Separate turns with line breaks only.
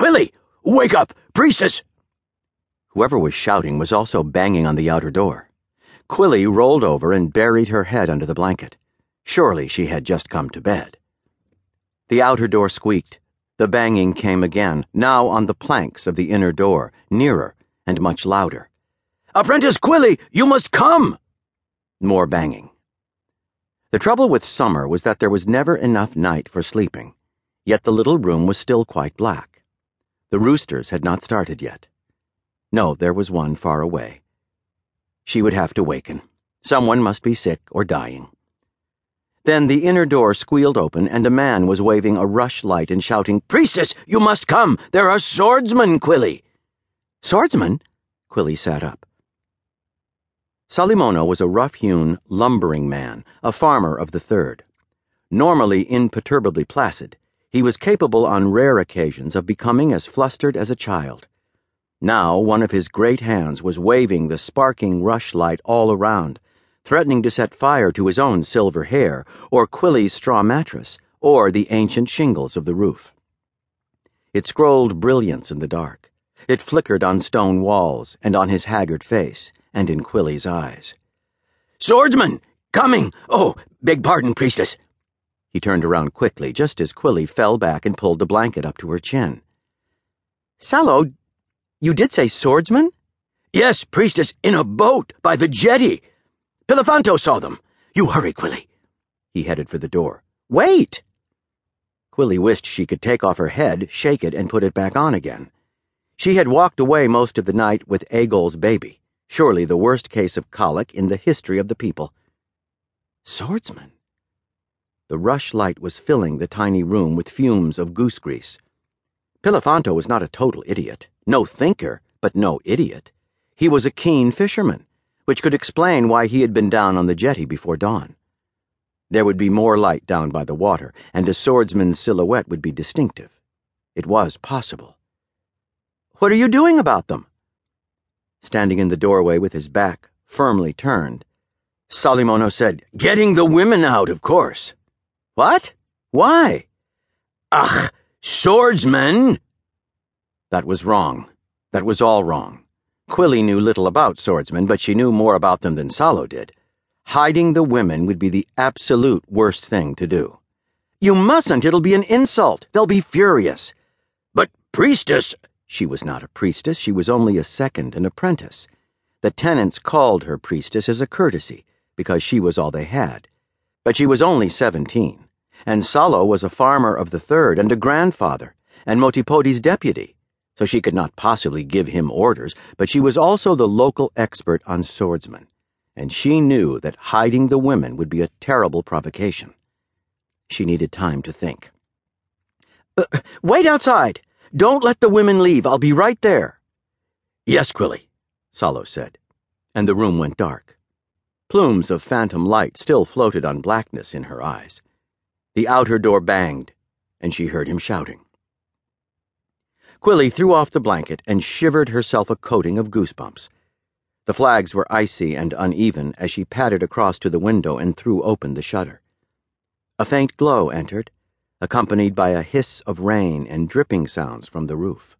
Quilly! Wake up! Priestess!
Whoever was shouting was also banging on the outer door. Quilly rolled over and buried her head under the blanket. Surely she had just come to bed. The outer door squeaked. The banging came again, now on the planks of the inner door, nearer and much louder.
Apprentice Quilly, you must come!
More banging. The trouble with summer was that there was never enough night for sleeping, yet the little room was still quite black. The roosters had not started yet. No, there was one far away. She would have to waken. Someone must be sick or dying. Then the inner door squealed open, and a man was waving a rushlight and shouting,
Priestess, you must come! There are swordsmen, Quilly!
Swordsmen? Quilly sat up. Salimono was a rough hewn, lumbering man, a farmer of the third. Normally imperturbably placid, he was capable on rare occasions of becoming as flustered as a child. Now one of his great hands was waving the sparking rushlight all around, threatening to set fire to his own silver hair, or Quilly's straw mattress, or the ancient shingles of the roof. It scrolled brilliance in the dark. It flickered on stone walls, and on his haggard face, and in Quilly's eyes.
Swordsman! Coming! Oh, beg pardon, priestess!
He turned around quickly, just as Quilly fell back and pulled the blanket up to her chin. Salo, you did say swordsman?
Yes, priestess, in a boat by the jetty. Pilafanto saw them. You hurry, Quilly.
He headed for the door. Wait! Quilly wished she could take off her head, shake it, and put it back on again. She had walked away most of the night with Egol's baby, surely the worst case of colic in the history of the people. Swordsman? The rushlight was filling the tiny room with fumes of goose grease. Pilafanto was not a total idiot. No thinker, but no idiot. He was a keen fisherman, which could explain why he had been down on the jetty before dawn. There would be more light down by the water, and a swordsman's silhouette would be distinctive. It was possible. What are you doing about them? Standing in the doorway with his back firmly turned, Salimono said,
Getting the women out, of course.
What? Why?
Ach, swordsmen!
That was wrong. That was all wrong. Quilly knew little about swordsmen, but she knew more about them than Salo did. Hiding the women would be the absolute worst thing to do. You mustn't, it'll be an insult. They'll be furious.
But, priestess.
She was not a priestess, she was only a second, an apprentice. The tenants called her priestess as a courtesy, because she was all they had. But she was only seventeen, and Salo was a farmer of the third and a grandfather, and Motipoti's deputy so she could not possibly give him orders, but she was also the local expert on swordsmen, and she knew that hiding the women would be a terrible provocation. She needed time to think. Uh, wait outside! Don't let the women leave. I'll be right there.
Yes, Quilly,
Salo said, and the room went dark. Plumes of phantom light still floated on blackness in her eyes. The outer door banged, and she heard him shouting. Quilly threw off the blanket and shivered herself a coating of goosebumps. The flags were icy and uneven as she padded across to the window and threw open the shutter. A faint glow entered, accompanied by a hiss of rain and dripping sounds from the roof.